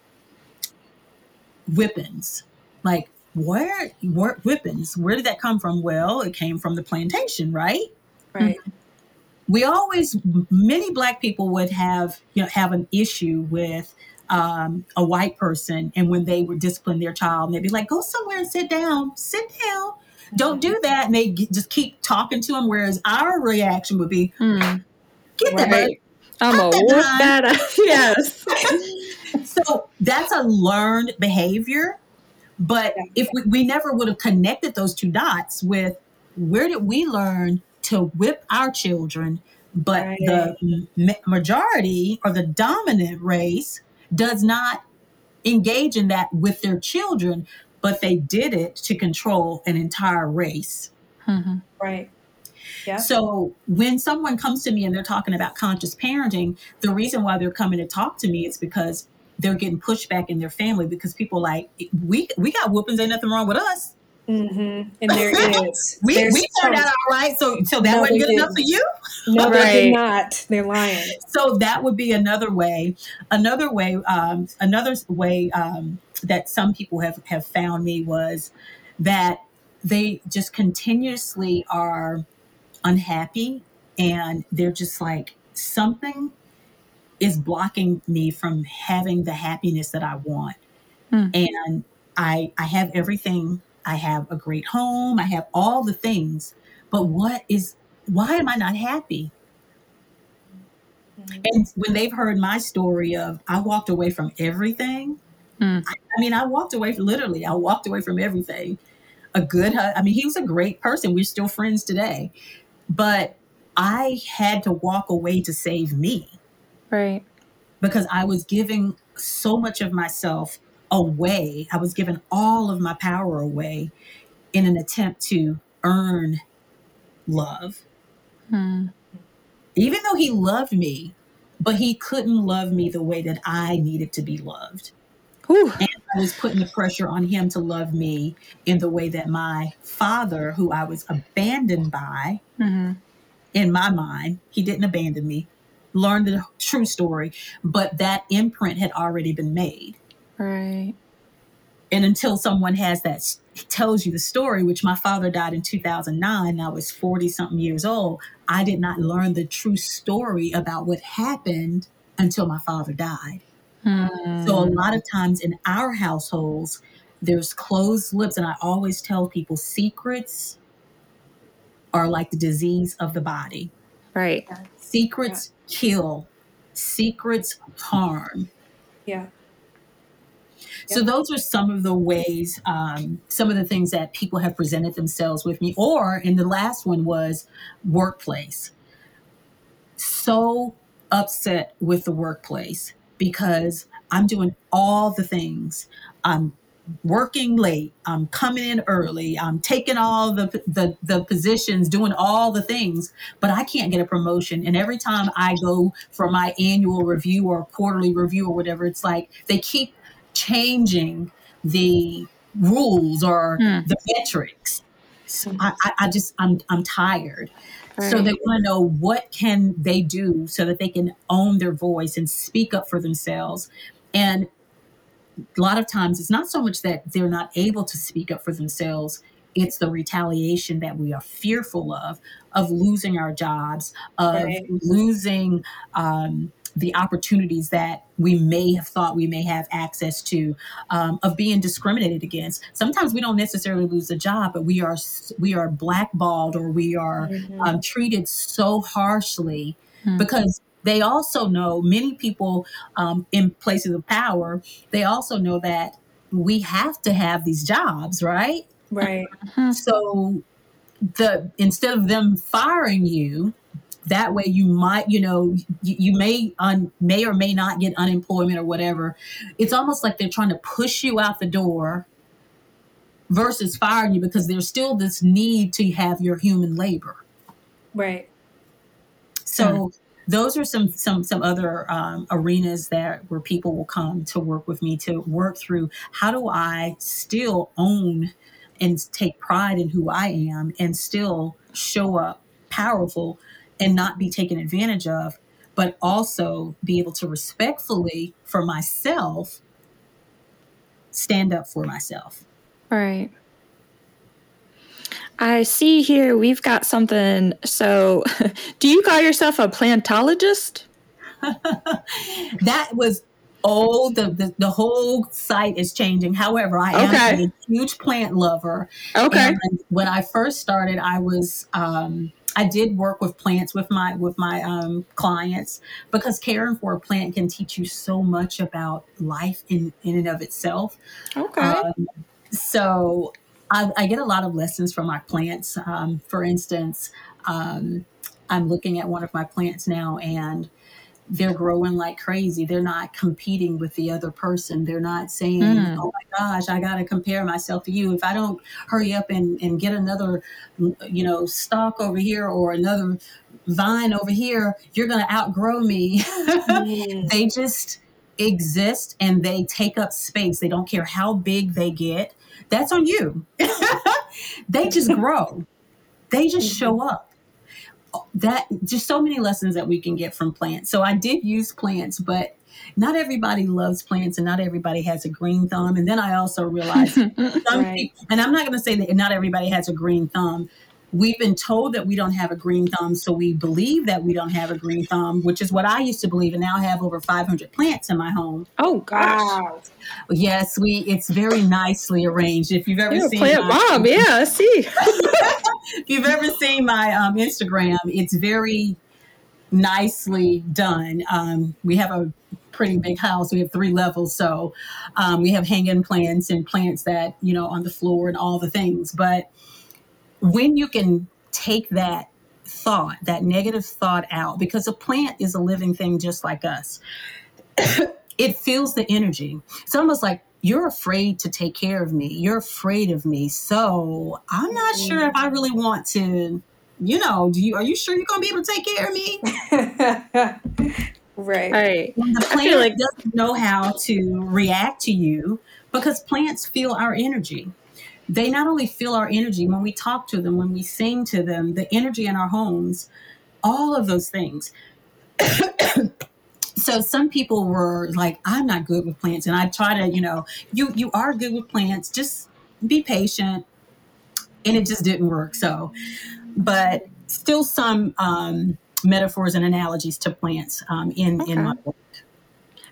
whippings. Like where, where whippings? Where did that come from? Well it came from the plantation right? Right. we always many black people would have you know have an issue with um, a white person and when they would discipline their child they'd be like go somewhere and sit down sit down don't do that and they g- just keep talking to them whereas our reaction would be Mm. get that Right. I'm a At that whoop that up. <laughs> Yes. <laughs> so that's a learned behavior but if we, we never would have connected those two dots with where did we learn to whip our children but Right. the ma- majority or the dominant race does not engage in that with their children but they did it to control an entire race Mhm. Right. Yeah. so when someone comes to me and they're talking about conscious parenting, the reason why they're coming to talk to me is because they're getting pushback in their family because people like we we got whoopings, ain't nothing wrong with us. Hmm And there is. We There's we turned out all right. So so that No, wasn't they good enough for you. No, they Right. did not. They're lying. So that would be another way. Another way. Um, another way um, that some people have have found me was that they just continuously are unhappy and they're just like something is blocking me from having the happiness that I want. Hmm. And I I have everything. I have a great home. I have all the things. But what is why am I not happy? Mhm. And when they've heard my story of I walked away from everything, Mm. I, I mean, I walked away literally. I walked away from everything. A good, I mean, he was a great person. We're still friends today, but I had to walk away to save me Right. because I was giving so much of myself away. I was giving all of my power away in an attempt to earn love Mm. even though he loved me, but he couldn't love me the way that I needed to be loved. Whew. And I was putting the pressure on him to love me in the way that my father, who I was abandoned by, Mhm. in my mind, he didn't abandon me, learned the true story, but that imprint had already been made. Right. And until someone has that, tells you the story, which my father died in 2009, and I was 40 something years old, I did not learn the true story about what happened until my father died. Mm. So a lot of times in our households, there's closed lips, and I always tell people secrets are like the disease of the body. Right. Secrets kill, secrets harm. Yeah. So those are some of the ways, um, some of the things that people have presented themselves with me. Or, and the last one was workplace. So upset with the workplace because I'm doing all the things. I'm working late. I'm coming in early. I'm taking all the, the the positions, doing all the things, but I can't get a promotion. And every time I go for my annual review or quarterly review or whatever, it's like they keep changing the rules or Hmm. the metrics. So I, I, just I'm I'm tired. So they want to know what can they do so that they can own their voice and speak up for themselves. And a lot of times it's not so much that they're not able to speak up for themselves it's the retaliation that we are fearful of of losing our jobs of Right. losing um, the opportunities that we may have thought we may have access to um, of being discriminated against sometimes we don't necessarily lose a job but we are we are blackballed or we are Mhm. um, treated so harshly Hmm. because they also know many people um, in places of power they also know that we have to have these jobs right Right. <laughs> so the instead of them firing you that way you might you know you, you may un, may or may not get unemployment or whatever. It's almost like they're trying to push you out the door versus firing you because there's still this need to have your human labor. Right. So those are some some some other um, arenas that where people will come to work with me to work through. How do I still own and take pride in who I am and still show up powerful and not be taken advantage of, but also be able to respectfully for myself stand up for myself. Right. I see here we've got something. So, <laughs> do you call yourself a plantologist? <laughs> that was old. The, the the whole site is changing. However, I am Okay. a huge plant lover. Okay. And when I first started, I was um, I did work with plants with my with my um, clients because caring for a plant can teach you so much about life in in and of itself. Okay. Um, so I, I get a lot of lessons from my plants. Um, for instance, um, I'm looking at one of my plants now and they're growing like crazy. They're not competing with the other person. They're not saying, Mm. oh my gosh, I got to compare myself to you. If I don't hurry up and, and get another, you know, stalk over here or another vine over here, you're going to outgrow me. <laughs> They just exist and they take up space. They don't care how big they get. That's on you. <laughs> they just <laughs> grow. They just show up. That just so many lessons that we can get from plants. So I did use plants, but not everybody loves plants and not everybody has a green thumb. And then I also realized <laughs> some Right. people, and I'm not going to say that not everybody has a green thumb. We've been told that we don't have a green thumb, so we believe that we don't have a green thumb, which is what I used to believe, and now I have over 500 plants in my home. oh gosh. Wow. Yes, we. It's very nicely arranged. If you've ever You're a seen plant my, mom. Yeah, I see. <laughs> if you've ever seen my um, Instagram, it's very nicely done. Um, we have a pretty big house. We have three levels, so um, we have hanging plants and plants that you know on the floor and all the things. But when you can take that thought, that negative thought out, because a plant is a living thing just like us. <coughs> it feels the energy. It's almost like you're afraid to take care of me. You're afraid of me. So I'm not mm-hmm. sure if I really want to, you know, do you are you sure you're gonna be able to take care of me? <laughs> right. Right. When the plant like- doesn't know how to react to you because plants feel our energy. They not only feel our energy when we talk to them, when we sing to them, the energy in our homes, all of those things. <coughs> so some people were like, I'm not good with plants. And I try to, you know, you you are good with plants, just be patient. And it just didn't work. So but still some um, metaphors and analogies to plants um, in in my Okay. work.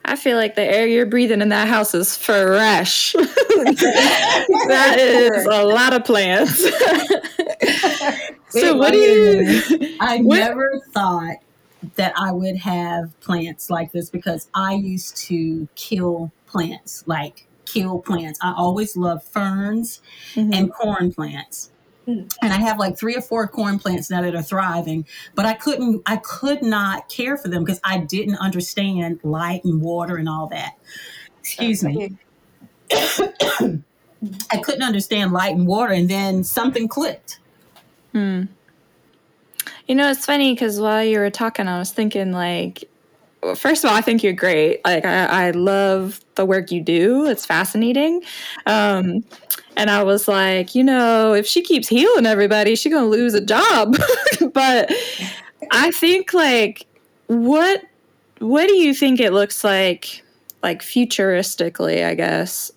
I feel like the air you're breathing in that house is fresh. <laughs> that is a lot of plants. <laughs> so, what do you? <laughs> I What- never thought that I would have plants like this because I used to kill plants, like kill plants. I always love ferns Mhm. and corn plants. And I have like three or four corn plants now that are thriving, but I couldn't, I could not care for them because I didn't understand light and water and all that. Excuse me. <coughs> I couldn't understand light and water, and then something clicked. Hmm. You know, it's funny because while you were talking, I was thinking, like, well, first of all, I think you're great. Like, I, I love the work you do, it's fascinating. Um, and I was like, you know, if she keeps healing everybody, she's going to lose a job. <laughs> but I think, like, what what do you think it looks like like futuristically i guess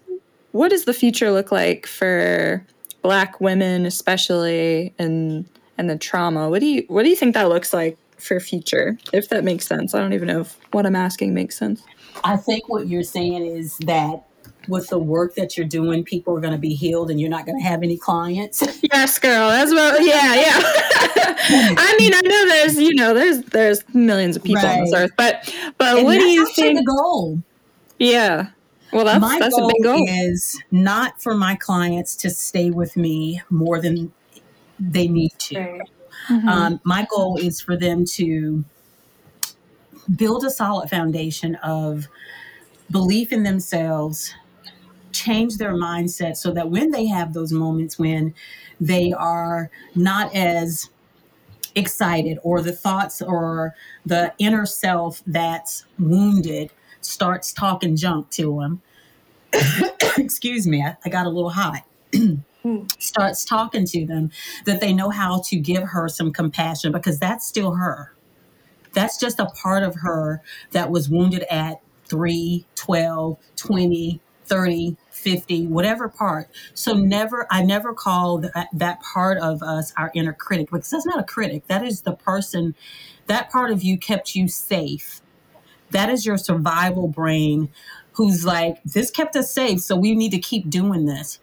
what does the future look like for black women especially and and the trauma what do you what do you think that looks like for future if that makes sense i don't even know if what i'm asking makes sense I think what you're saying is that with the work that you're doing, people are going to be healed and you're not going to have any clients. <laughs> yes girl that's what yeah yeah <laughs> i mean i know there's you know there's there's millions of people on this earth but but And what do you think the goal? yeah well that's my that's a goal, big goal is not for my clients to stay with me more than they need to. Right. Mhm. Um, my goal is for them to build a solid foundation of belief in themselves, change their mindset so that when they have those moments when they are not as excited or the thoughts or the inner self that's wounded starts talking junk to them. <coughs> Excuse me, I, I got a little hot. <clears throat> Starts talking to them that they know how to give her some compassion because that's still her. That's just a part of her that was wounded at 3, 12, 20, 30, 50, whatever part. So never, I never call that, that part of us our inner critic because that's not a critic. That is the person, that part of you kept you safe. That is your survival brain who's like, this kept us safe, so we need to keep doing this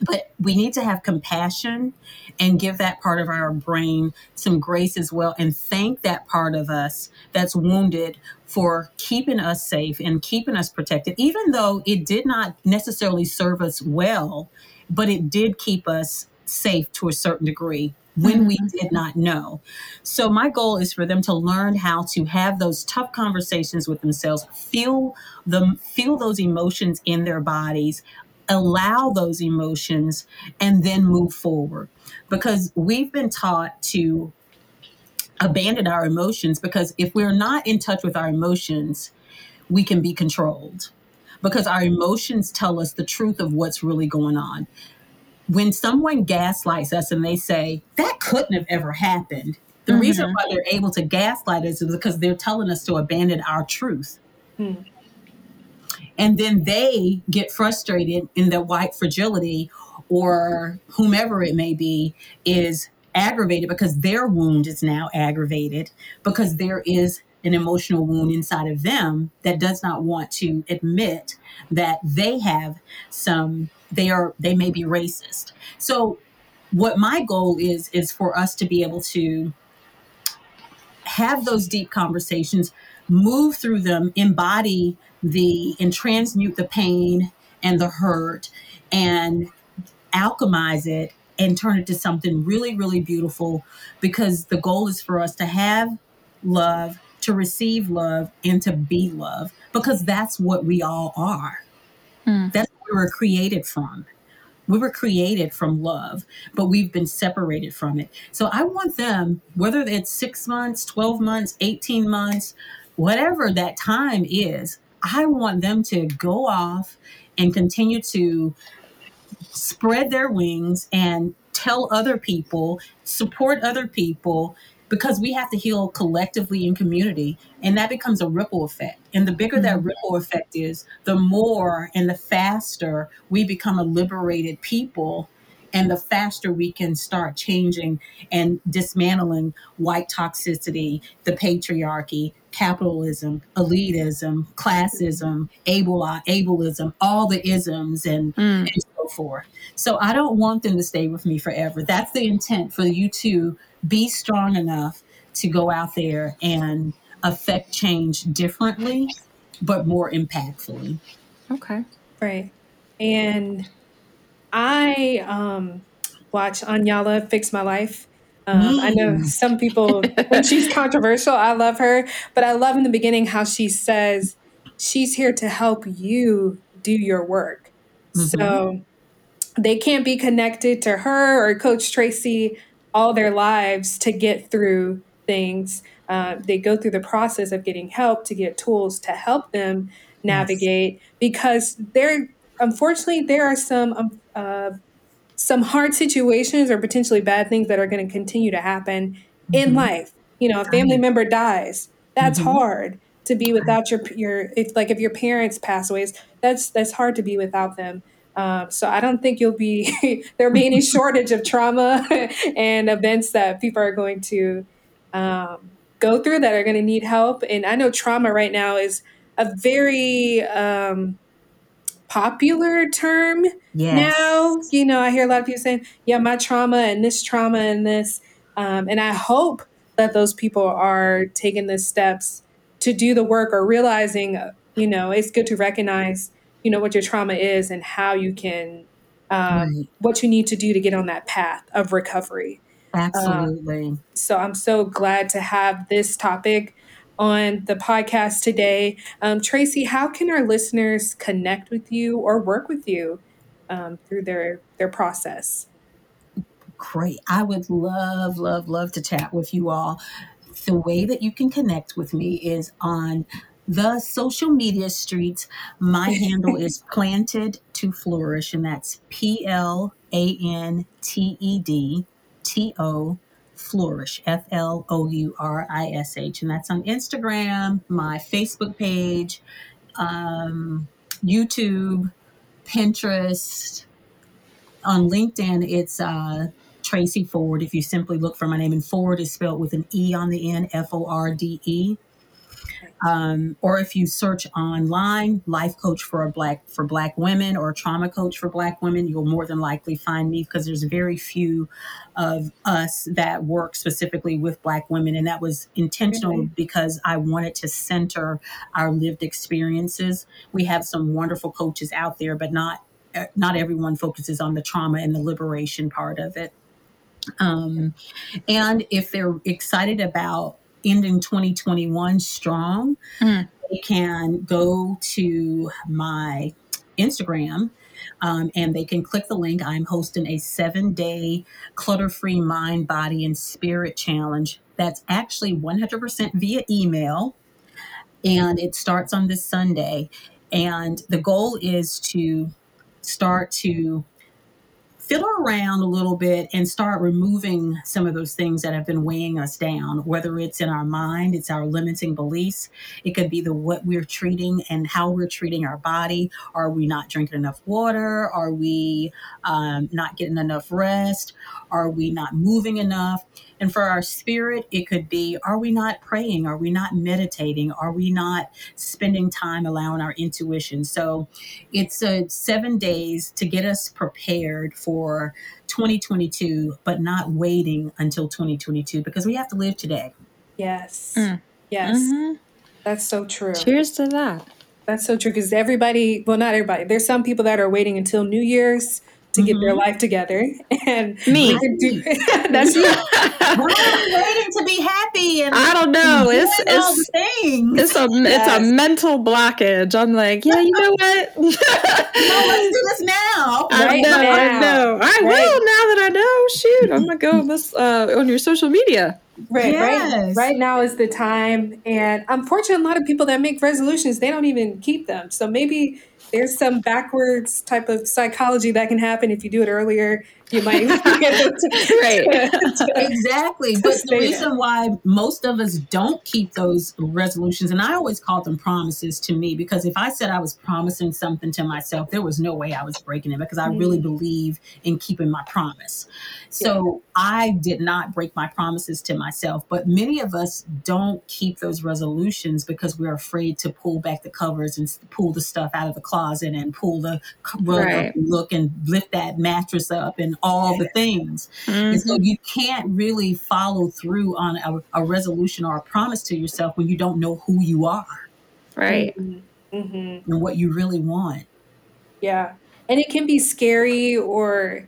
but we need to have compassion and give that part of our brain some grace as well and thank that part of us that's wounded for keeping us safe and keeping us protected even though it did not necessarily serve us well but it did keep us safe to a certain degree when we mm-hmm. did not know. So my goal is for them to learn how to have those tough conversations with themselves feel them feel those emotions in their bodies allow those emotions and then move forward because we've been taught to abandon our emotions because if we're not in touch with our emotions we can be controlled because our emotions tell us the truth of what's really going on when someone gaslights us and they say that couldn't have ever happened the Mhm. reason why they're able to gaslight us is because they're telling us to abandon our truth Hmm. And then they get frustrated in their white fragility or whomever it may be is aggravated because their wound is now aggravated because there is an emotional wound inside of them that does not want to admit that they have some they are they may be racist. So what my goal is is for us to be able to have those deep conversations, move through them, embody the and transmute the pain and the hurt and alchemize it and turn it to something really, really beautiful because the goal is for us to have love, to receive love, and to be love because that's what we all are. Hmm. That's what we were created from. We were created from love, but we've been separated from it. So I want them, whether it's six months, 12 months, 18 months, whatever that time is, I want them to go off and continue to spread their wings and tell other people, support other people, because we have to heal collectively in community. And that becomes a ripple effect. And the bigger that mm-hmm. ripple effect is, the more and the faster we become a liberated people. And the faster we can start changing and dismantling white toxicity, the patriarchy, capitalism, elitism, classism, able ableism, all the isms and Mm. and so forth. So I don't want them to stay with me forever. That's the intent for you to be strong enough to go out there and affect change differently, but more impactfully. okay Right. and I um, watch Iyanla fix my life. Um, I know Mm. some people, when she's <laughs> controversial, I love her, but I love in the beginning how she says she's here to help you do your work. Mhm. So they can't be connected to her or Coach Tracy all their lives to get through things. Uh, they go through the process of getting help to get tools to help them Yes. navigate because there, unfortunately, there are some um, uh, some hard situations or potentially bad things that are going to continue to happen in Mhm. life. You know, a family member dies. That's Mhm. hard to be without your your. If like if your parents pass away, that's that's hard to be without them. Um, so I don't think you'll be <laughs> there'll be any <laughs> shortage of trauma <laughs> and events that people are going to um, go through that are going to need help. And I know trauma right now is a very um, popular term now. You know, I hear a lot of people saying, "Yeah, my trauma and this trauma and this," um, and I hope that those people are taking the steps to do the work or realizing, you know, it's good to recognize, you know, what your trauma is and how you can, um, Right. what you need to do to get on that path of recovery. Um, Absolutely. so I'm so glad to have this topic on the podcast today. Um, Tracy, how can our listeners connect with you or work with you um, through their their process? Great. I would love, love, love to chat with you all. The way that you can connect with me is on the social media streets. My handle is <laughs> planted to flourish, and that's P L A N T E D T O flourish, F L O U R I S H. And that's on Instagram, my Facebook page, um, YouTube, Pinterest. On LinkedIn, it's uh, Tracy Forde. If you simply look for my name, and Forde is spelled with an E on the end, F O R D E. Um, or if you search online, life coach for a black for black women or trauma coach for black women, you'll more than likely find me because there's very few of us that work specifically with black women, and that was intentional Really? because I wanted to center our lived experiences. We have some wonderful coaches out there, but not uh, not everyone focuses on the trauma and the liberation part of it. Um, and if they're excited about ending 2021 strong, Mm. they can go to my Instagram um, and they can click the link. I'm hosting a seven day clutter free mind, body, and spirit challenge that's actually 100% via email. And it starts on this Sunday. And the goal is to start to fiddle around a little bit and start removing some of those things that have been weighing us down whether it's in our mind it's our limiting beliefs it could be the what we're treating and how we're treating our body. Are we not drinking enough water? Are we um, not getting enough rest? Are we not moving enough? And for our spirit it could be are we not praying? Are we not meditating? Are we not spending time allowing our intuition? So it's a seven days to get us prepared for 2022, but not waiting until 2022 because we have to live today. Yes, Mm. yes, Mhm. that's so true. Cheers to that. That's so true because everybody, well, not everybody. There's some people that are waiting until New Year's to get their Mhm. life together, <laughs> and Me. do. <laughs> <laughs> that's you. Why are waiting to be happy and I don't know. doing It's all it's the things? it's a it's a mental blockage. I'm like, yeah, you know what? no, let's do this now. I Right know, I know. I Right. will now that I know. Shoot, I'm gonna go on this uh, on your social media. Right, right, right now is the time. And unfortunately, a lot of people that make resolutions, they don't even keep them. So maybe there's some backwards type of psychology that can happen if you do it earlier. You might be able to, <laughs> <laughs> Right. Exactly. But the reason why most of us don't keep those resolutions, and I always call them promises to me, because if I said I was promising something to myself, there was no way I was breaking it because I really Mm. believe in keeping my promise. So I did not break my promises to myself. But many of us don't keep those resolutions because we're afraid to pull back the covers and pull the stuff out of the closet and pull the rug Right. up and look and lift that mattress up and all the things. And so Mhm. you can't really follow through on a, a resolution or a promise to yourself when you don't know who you are Right. Mhm. Mhm. and what you really want. Yeah. and it can be scary or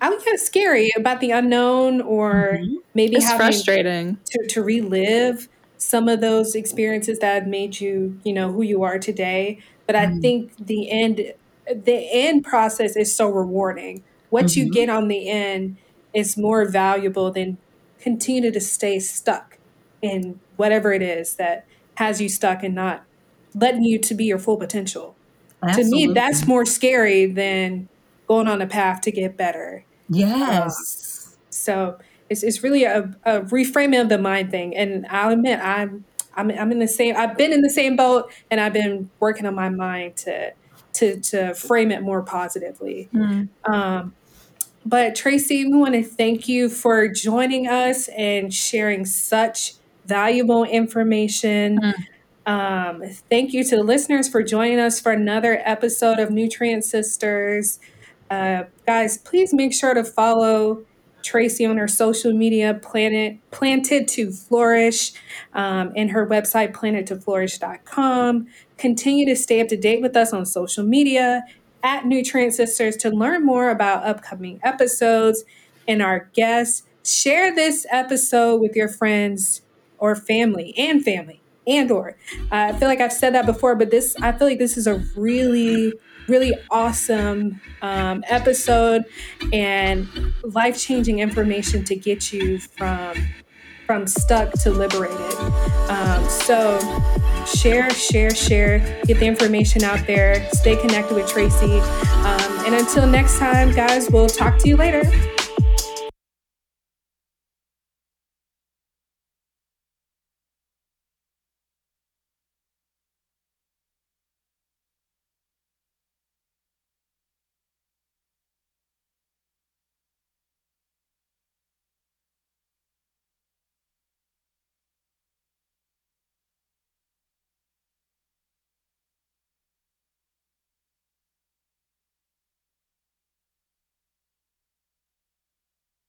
I would get scary about the unknown or Mhm. maybe It's having frustrating. to, to relive some of those experiences that have made you, you know, who you are today. But I Mm. think the end the end process is so rewarding. What you Mhm. get on the end is more valuable than continue to stay stuck in whatever it is that has you stuck and not letting you to be your full potential. To me, that's more scary than going on a path to get better. Uh, Yes. so it's, it's really a, a reframing of the mind thing. And I'll admit, I'm, I'm, I'm in the same, I've been in the same boat and I've been working on my mind to, to, to frame it more positively. Mm. Um, but Tracy, we want to thank you for joining us and sharing such valuable information. Mm. Um, thank you to the listeners for joining us for another episode of Nutrient Sisters. Uh, guys, please make sure to follow Tracy on her social media, Planet Planted to Flourish, um, and her website, plantedtoflourish.com. Continue to stay up to date with us on social media at Nutrient Sisters to learn more about upcoming episodes and our guests. Share this episode with your friends or family and family and or uh, I feel like I've said that before, but this I feel like this is a really really awesome um, episode and life changing information to get you from from stuck to liberated. Um, so share, share, share. Get the information out there. Stay connected with Tracy. Um, and until next time, guys, we'll talk to you later.